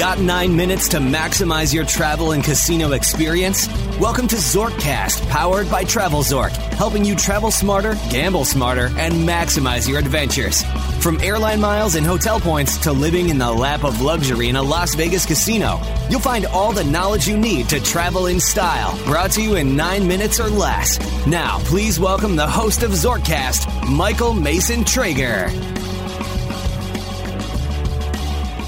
Got nine minutes to maximize your travel and casino experience? Welcome to Zorkcast, powered by TravelZork, helping you travel smarter, gamble smarter, and maximize your adventures. From airline miles and hotel points to living in the lap of luxury in a Las Vegas casino, you'll find all the knowledge you need to travel in style, brought to you in nine minutes or less. Now, please welcome the host of Zorkcast, Michael Mason Traeger.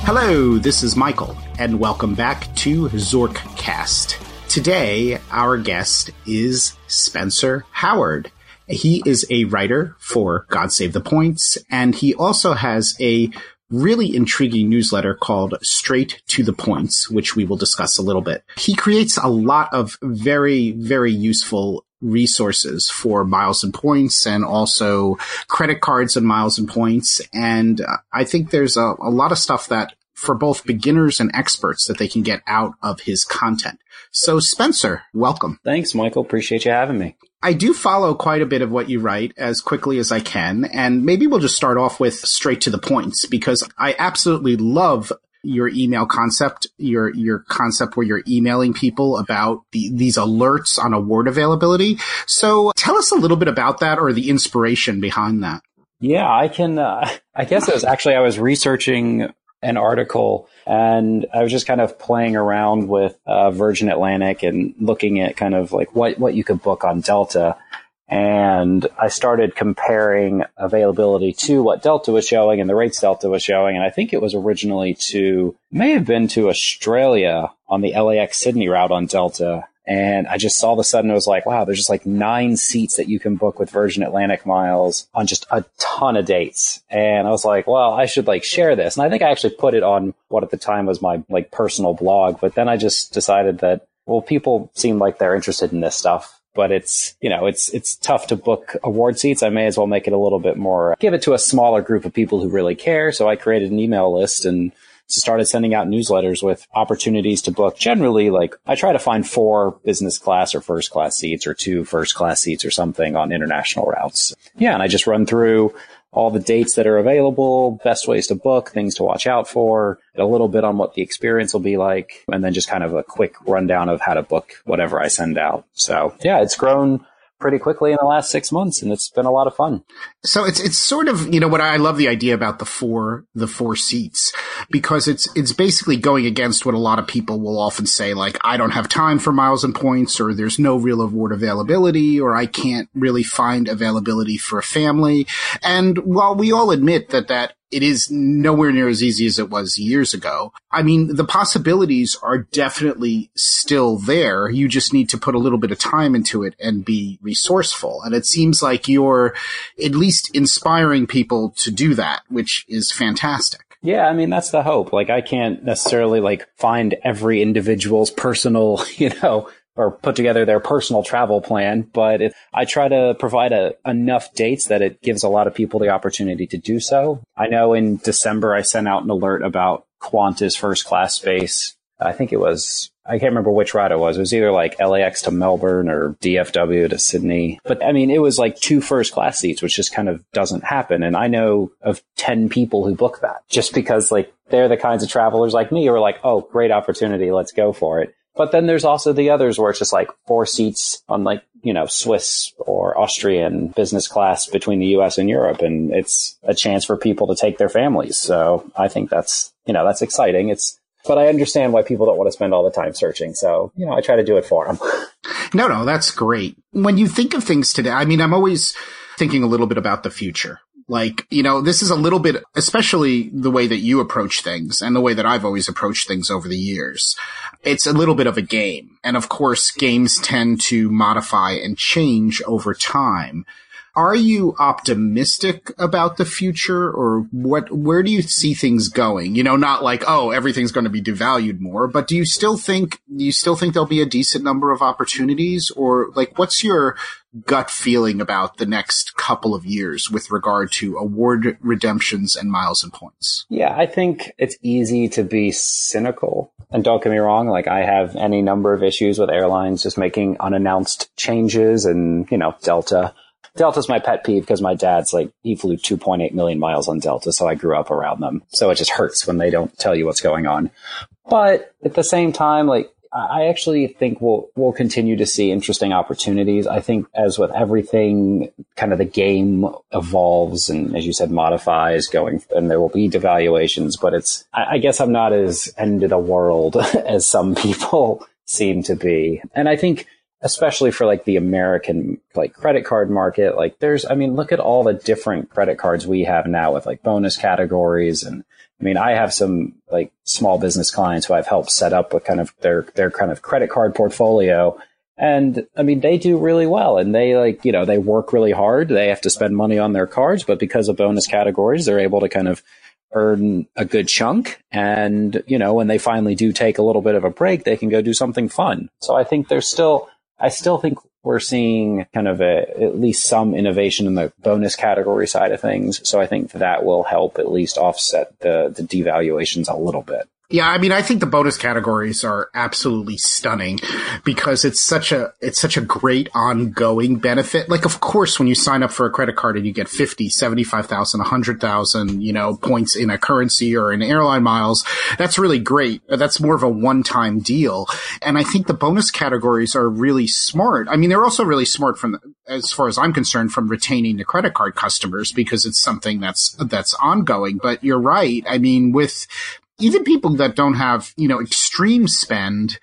Hello, this is Michael, and welcome back to Zorkcast. Today, our guest is Spencer Howard. He is a writer for God Save the Points, and he also has a really intriguing newsletter called Straight to the Points, which we will discuss a little bit. He creates a lot of very, very useful resources for miles and points and also credit cards and miles and points. And I think there's a, a lot of stuff that for both beginners and experts that they can get out of his content. So Spencer, welcome. Thanks, Michael. Appreciate you having me. I do follow quite a bit of what you write as quickly as I can. And maybe we'll just start off with straight to the points because I absolutely love your email concept, your your concept where you're emailing people about the, these alerts on award availability. So tell us a little bit about that or the inspiration behind that. Yeah, I can. Uh, I guess it was actually I was researching an article and I was just kind of playing around with uh, Virgin Atlantic and looking at kind of like what what you could book on Delta and I started comparing availability to what Delta was showing and the rates Delta was showing. And I think it was originally to, may have been to Australia on the LAX Sydney route on Delta. And I just saw the sudden, it was like, wow, there's just like nine seats that you can book with Virgin Atlantic miles on just a ton of dates. And I was like, well, I should like share this. And I think I actually put it on what at the time was my like personal blog. But then I just decided that, well, people seem like they're interested in this stuff but it's you know it's it's tough to book award seats. I may as well make it a little bit more give it to a smaller group of people who really care. So I created an email list and started sending out newsletters with opportunities to book. Generally, like I try to find four business class or first class seats or two first class seats or something on international routes. Yeah, and I just run through all the dates that are available, best ways to book, things to watch out for, a little bit on what the experience will be like, and then just kind of a quick rundown of how to book whatever I send out. So yeah, it's grown pretty quickly in the last six months, and it's been a lot of fun. So it's it's sort of you know what I love the idea about the four the four seats because it's it's basically going against what a lot of people will often say like I don't have time for miles and points or there's no real award availability or I can't really find availability for a family. And while we all admit that that it is nowhere near as easy as it was years ago. I mean, the possibilities are definitely still there. You just need to put a little bit of time into it and be resourceful. And it seems like you're at least inspiring people to do that, which is fantastic. Yeah, I mean that's the hope. Like I can't necessarily like find every individual's personal, you know, or put together their personal travel plan, but it, I try to provide a, enough dates that it gives a lot of people the opportunity to do so. I know in December I sent out an alert about Qantas first class space. I think it was, I can't remember which route it was. It was either like LAX to Melbourne or DFW to Sydney. But I mean, it was like two first class seats, which just kind of doesn't happen. And I know of 10 people who book that just because like they're the kinds of travelers like me who are like, oh, great opportunity. Let's go for it. But then there's also the others where it's just like four seats on like, you know, Swiss or Austrian business class between the US and Europe. And it's a chance for people to take their families. So I think that's, you know, that's exciting. It's, but I understand why people don't want to spend all the time searching. So, you know, I try to do it for them. No, no, that's great. When you think of things today, I mean, I'm always thinking a little bit about the future. Like, you know, this is a little bit, especially the way that you approach things and the way that I've always approached things over the years it's a little bit of a game. And of course, games tend to modify and change over time. Are you optimistic about the future or what, where do you see things going? You know, not like, oh, everything's going to be devalued more, but do you still think, you still think there'll be a decent number of opportunities or like, what's your gut feeling about the next couple of years with regard to award redemptions and miles and points? Yeah, I think it's easy to be cynical. And don't get me wrong, like I have any number of issues with airlines just making unannounced changes and, you know, Delta Delta's my pet peeve because my dad's like, he flew 2.8 million miles on Delta. So I grew up around them. So it just hurts when they don't tell you what's going on. But at the same time, like I actually think we'll we'll continue to see interesting opportunities. I think as with everything, kind of the game evolves and as you said, modifies going and there will be devaluations, but it's I, I guess I'm not as end of the world as some people seem to be. And I think especially for like the American like credit card market, like there's I mean, look at all the different credit cards we have now with like bonus categories and I mean, I have some like small business clients who I've helped set up a kind of their their kind of credit card portfolio. And I mean, they do really well and they like, you know, they work really hard. They have to spend money on their cards, but because of bonus categories, they're able to kind of earn a good chunk. And, you know, when they finally do take a little bit of a break, they can go do something fun. So I think there's still, I still think we're seeing kind of a, at least some innovation in the bonus category side of things. So I think that will help at least offset the, the devaluations a little bit. Yeah, I mean, I think the bonus categories are absolutely stunning because it's such a, it's such a great ongoing benefit. Like, of course, when you sign up for a credit card and you get 50, 75,000, 100,000, you know, points in a currency or in airline miles, that's really great. That's more of a one-time deal. And I think the bonus categories are really smart. I mean, they're also really smart from, as far as I'm concerned, from retaining the credit card customers because it's something that's, that's ongoing. But you're right. I mean, with even people that don't have, you know, extreme spend,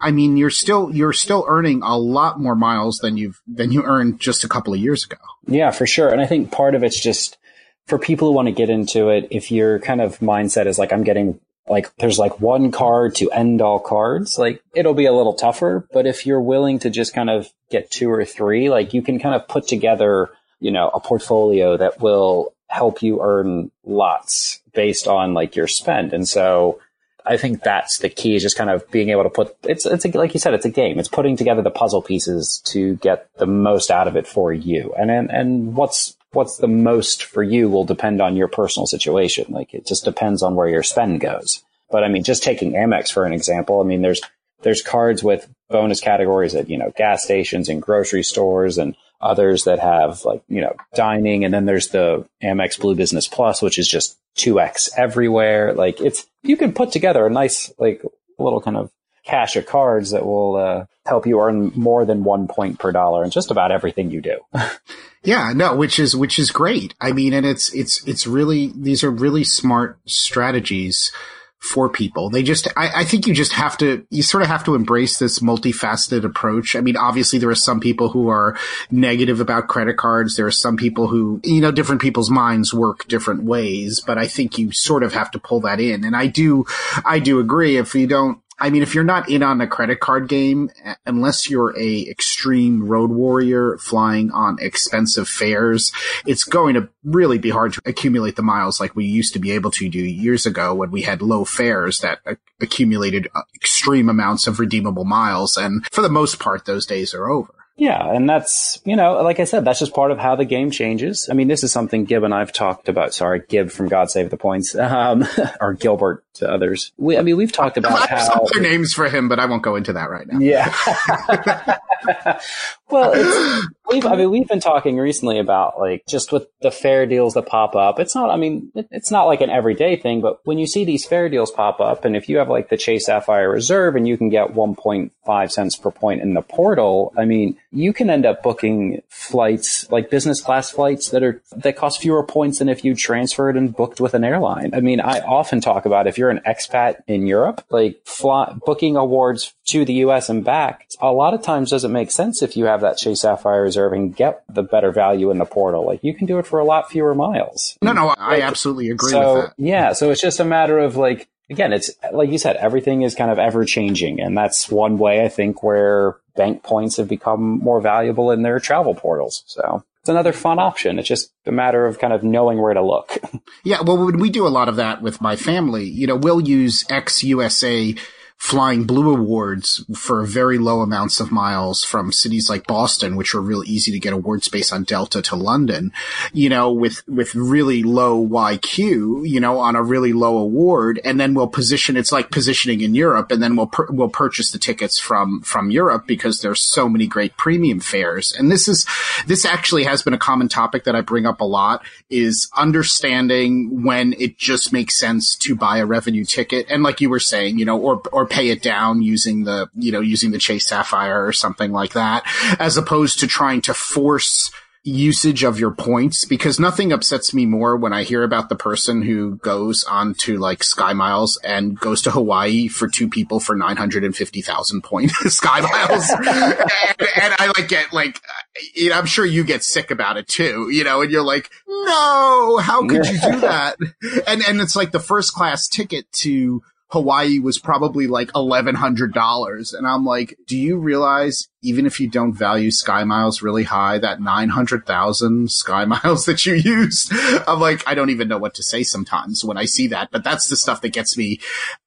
I mean, you're still, you're still earning a lot more miles than you've, than you earned just a couple of years ago. Yeah, for sure. And I think part of it's just for people who want to get into it, if your kind of mindset is like, I'm getting like, there's like one card to end all cards, like it'll be a little tougher. But if you're willing to just kind of get two or three, like you can kind of put together, you know, a portfolio that will help you earn lots based on like your spend. And so I think that's the key is just kind of being able to put it's it's a, like you said it's a game. It's putting together the puzzle pieces to get the most out of it for you. And and, and what's what's the most for you will depend on your personal situation. Like it just depends on where your spend goes. But I mean just taking Amex for an example, I mean there's there's cards with bonus categories at, you know, gas stations and grocery stores and others that have like, you know, dining. And then there's the Amex Blue Business Plus, which is just 2X everywhere. Like it's, you can put together a nice, like little kind of cache of cards that will uh, help you earn more than one point per dollar in just about everything you do. yeah, no, which is which is great. I mean, and it's it's it's really these are really smart strategies for people. They just, I, I, think you just have to, you sort of have to embrace this multifaceted approach. I mean, obviously there are some people who are negative about credit cards. There are some people who, you know, different people's minds work different ways, but I think you sort of have to pull that in. And I do, I do agree if you don't, I mean, if you're not in on the credit card game, unless you're a extreme road warrior flying on expensive fares, it's going to really be hard to accumulate the miles like we used to be able to do years ago when we had low fares that accumulated uh, extreme amounts of redeemable miles. And for the most part, those days are over. Yeah, and that's, you know, like I said, that's just part of how the game changes. I mean, this is something Gib and I've talked about. Sorry, Gib from God Save the Points, um, or Gilbert to others. We, I mean, we've talked about how other names for him, but I won't go into that right now. Yeah. well, we've, I mean, we've been talking recently about like just with the fare deals that pop up. It's not, I mean, it, it's not like an everyday thing, but when you see these fare deals pop up, and if you have like the Chase Sapphire Reserve and you can get 1.5 cents per point in the portal, I mean, you can end up booking flights like business class flights that are that cost fewer points than if you transferred and booked with an airline. I mean, I often talk about if you're an expat in Europe, like fly, booking awards to the U.S. and back, a lot of times doesn't make sense if you have that Chase Sapphire Reserve and get the better value in the portal. Like you can do it for a lot fewer miles. No, no, I like, absolutely agree so, with that. Yeah, so it's just a matter of like again, it's like you said, everything is kind of ever changing. And that's one way I think where bank points have become more valuable in their travel portals. So it's another fun option. It's just a matter of kind of knowing where to look. yeah. Well, we do a lot of that with my family, you know, we'll use ex USA flying blue awards for very low amounts of miles from cities like Boston, which are real easy to get award space on Delta to London, you know, with, with really low YQ, you know, on a really low award. And then we'll position, it's like positioning in Europe and then we'll, we'll purchase the tickets from, from Europe because there's so many great premium fares. And this is, this actually has been a common topic that I bring up a lot is understanding when it just makes sense to buy a revenue ticket. And like you were saying, you know, or, or pay it down using the, you know, using the Chase Sapphire or something like that, as opposed to trying to force usage of your points because nothing upsets me more when I hear about the person who goes on to like Sky Miles and goes to Hawaii for two people for 950,000 point Sky Miles. and, and, I like get like, you know, I'm sure you get sick about it too, you know, and you're like, no, how could you do that? And, and it's like the first class ticket to Hawaii was probably like $1,100. And I'm like, do you realize even if you don't value Sky Miles really high, that 900,000 Sky Miles that you used, I'm like, I don't even know what to say sometimes when I see that, but that's the stuff that gets me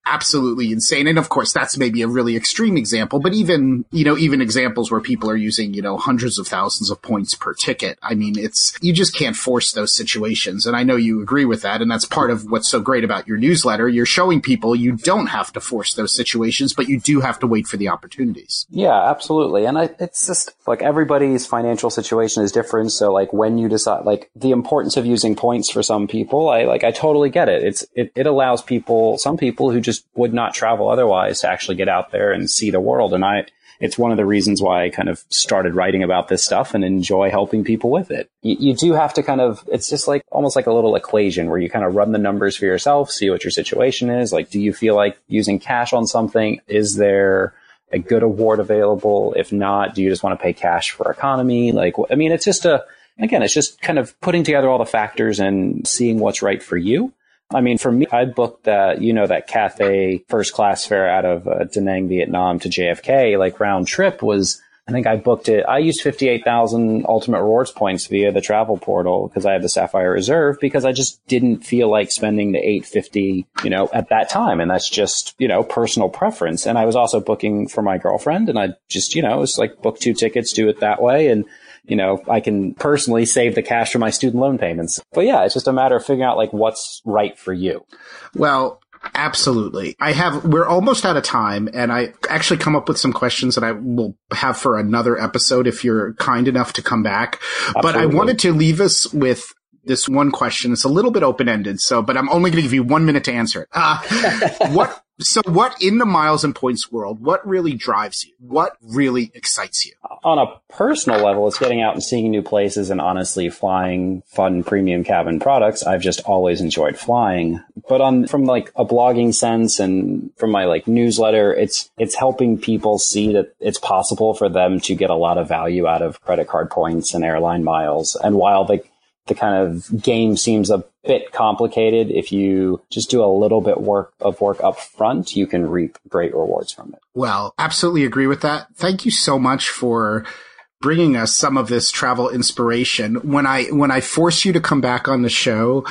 absolutely insane. And of course, that's maybe a really extreme example, but even, you know, even examples where people are using, you know, hundreds of thousands of points per ticket. I mean, it's, you just can't force those situations. And I know you agree with that. And that's part of what's so great about your newsletter. You're showing people you don't have to force those situations, but you do have to wait for the opportunities. Yeah, absolutely. And I, it's just like everybody's financial situation is different. So like when you decide, like the importance of using points for some people, I like, I totally get it. It's, it, it allows people, some people who just would not travel otherwise to actually get out there and see the world. And I, it's one of the reasons why I kind of started writing about this stuff and enjoy helping people with it. You, you, do have to kind of, it's just like almost like a little equation where you kind of run the numbers for yourself, see what your situation is. Like, do you feel like using cash on something? Is there, a good award available? If not, do you just want to pay cash for economy? Like, I mean, it's just a, again, it's just kind of putting together all the factors and seeing what's right for you. I mean, for me, I booked that, you know, that Cathay first class fare out of uh, Da Nang, Vietnam to JFK, like round trip was I think I booked it. I used 58,000 ultimate rewards points via the travel portal because I had the Sapphire Reserve because I just didn't feel like spending the 850, you know, at that time. And that's just, you know, personal preference. And I was also booking for my girlfriend and I just, you know, it's like book two tickets, do it that way. And, you know, I can personally save the cash for my student loan payments. But yeah, it's just a matter of figuring out like what's right for you. Well, Absolutely. I have, we're almost out of time and I actually come up with some questions that I will have for another episode if you're kind enough to come back. Absolutely. But I wanted to leave us with this one question. It's a little bit open ended. So, but I'm only going to give you one minute to answer it. Uh, what so what in the miles and points world, what really drives you? What really excites you? On a personal level, it's getting out and seeing new places and honestly flying fun premium cabin products. I've just always enjoyed flying. But on from like a blogging sense and from my like newsletter, it's it's helping people see that it's possible for them to get a lot of value out of credit card points and airline miles. And while the the kind of game seems a bit complicated. If you just do a little bit work of work up front, you can reap great rewards from it. Well, absolutely agree with that. Thank you so much for bringing us some of this travel inspiration. When I when I force you to come back on the show,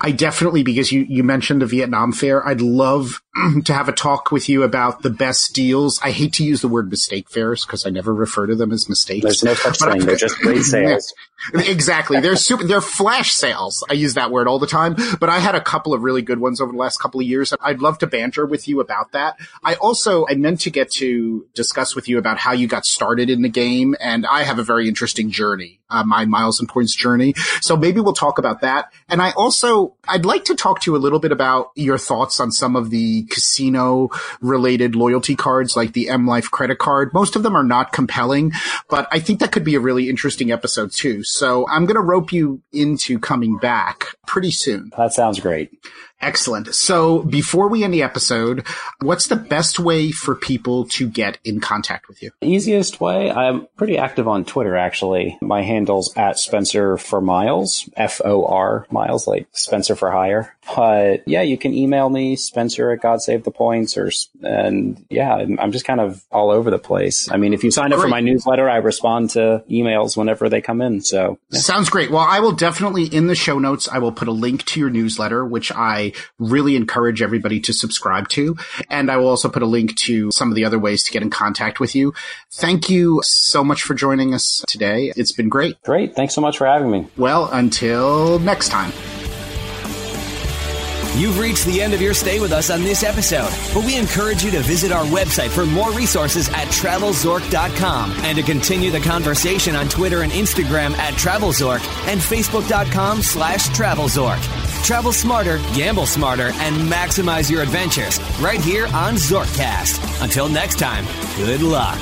I definitely because you you mentioned the Vietnam fare, I'd love to have a talk with you about the best deals. I hate to use the word mistake fares because I never refer to them as mistakes. There's no such thing. They're just great sales. exactly. They're super, they're flash sales. I use that word all the time, but I had a couple of really good ones over the last couple of years. I'd love to banter with you about that. I also, I meant to get to discuss with you about how you got started in the game. And I have a very interesting journey, uh, my miles and points journey. So maybe we'll talk about that. And I also, I'd like to talk to you a little bit about your thoughts on some of the casino related loyalty cards, like the M Life credit card. Most of them are not compelling, but I think that could be a really interesting episode too. So I'm going to rope you into coming back pretty soon. That sounds great. Excellent. So before we end the episode, what's the best way for people to get in contact with you? The easiest way, I'm pretty active on Twitter actually. My handle's at Spencer for Miles, F O R Miles, like Spencer for hire. But yeah, you can email me, Spencer at God Save the Points, or and yeah, I'm just kind of all over the place. I mean, if you sign up great. for my newsletter, I respond to emails whenever they come in. So yeah. sounds great. Well, I will definitely in the show notes, I will put a link to your newsletter, which I really encourage everybody to subscribe to, and I will also put a link to some of the other ways to get in contact with you. Thank you so much for joining us today. It's been great. Great. Thanks so much for having me. Well, until next time. You've reached the end of your stay with us on this episode, but we encourage you to visit our website for more resources at travelzork.com and to continue the conversation on Twitter and Instagram at travelzork and facebook.com slash travelzork. Travel smarter, gamble smarter, and maximize your adventures right here on Zorkcast. Until next time, good luck.